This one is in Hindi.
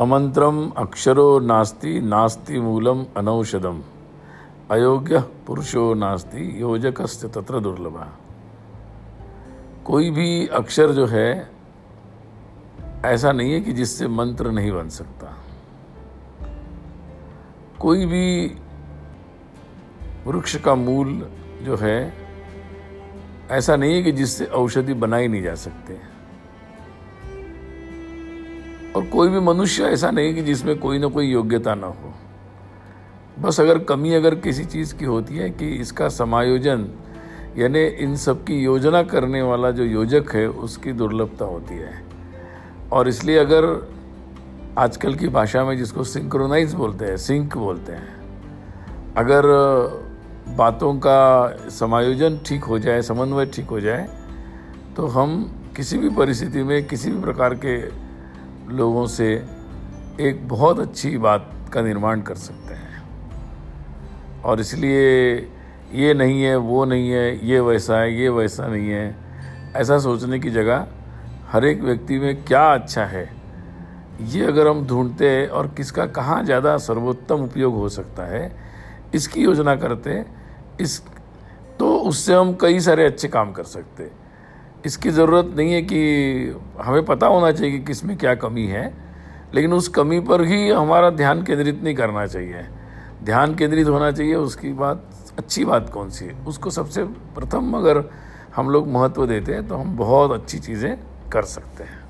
अमंत्रम अक्षरो नास्ति नास्ति मूलम अनौषधम। अयोग्य पुरुषो नास्ति योजक तत्र दुर्लभ। कोई भी अक्षर जो है, ऐसा नहीं है कि जिससे मंत्र नहीं बन सकता। कोई भी वृक्ष का मूल जो है, ऐसा नहीं है कि जिससे औषधि बनाई नहीं जा सकते। और कोई भी मनुष्य ऐसा नहीं कि जिसमें कोई ना कोई योग्यता ना हो। बस अगर कमी अगर किसी चीज़ की होती है कि इसका समायोजन, यानी इन सब की योजना करने वाला जो योजक है, उसकी दुर्लभता होती है। और इसलिए अगर आजकल की भाषा में जिसको सिंक्रोनाइज बोलते हैं सिंक बोलते हैं, अगर बातों का समायोजन ठीक हो जाए, समन्वय ठीक हो जाए तो हम किसी भी परिस्थिति में किसी भी प्रकार के लोगों से एक बहुत अच्छी बात का निर्माण कर सकते हैं। और इसलिए ये नहीं है, वो नहीं है, ये वैसा है, ये वैसा नहीं है। ऐसा सोचने की जगह हर एक व्यक्ति में क्या अच्छा है, ये अगर हम ढूंढते और किसका कहाँ ज़्यादा सर्वोत्तम उपयोग हो सकता है, इसकी योजना करते इस तो उससे हम कई सारे अच्छे काम कर सकते इसकी ज़रूरत नहीं है कि हमें पता होना चाहिए कि किसमें क्या कमी है, लेकिन उस कमी पर ही हमारा ध्यान केंद्रित नहीं करना चाहिए। ध्यान केंद्रित होना चाहिए, उसकी बात, अच्छी बात कौन सी है? उसको सबसे प्रथम अगर हम लोग महत्व देते हैं तो हम बहुत अच्छी चीज़ें कर सकते हैं।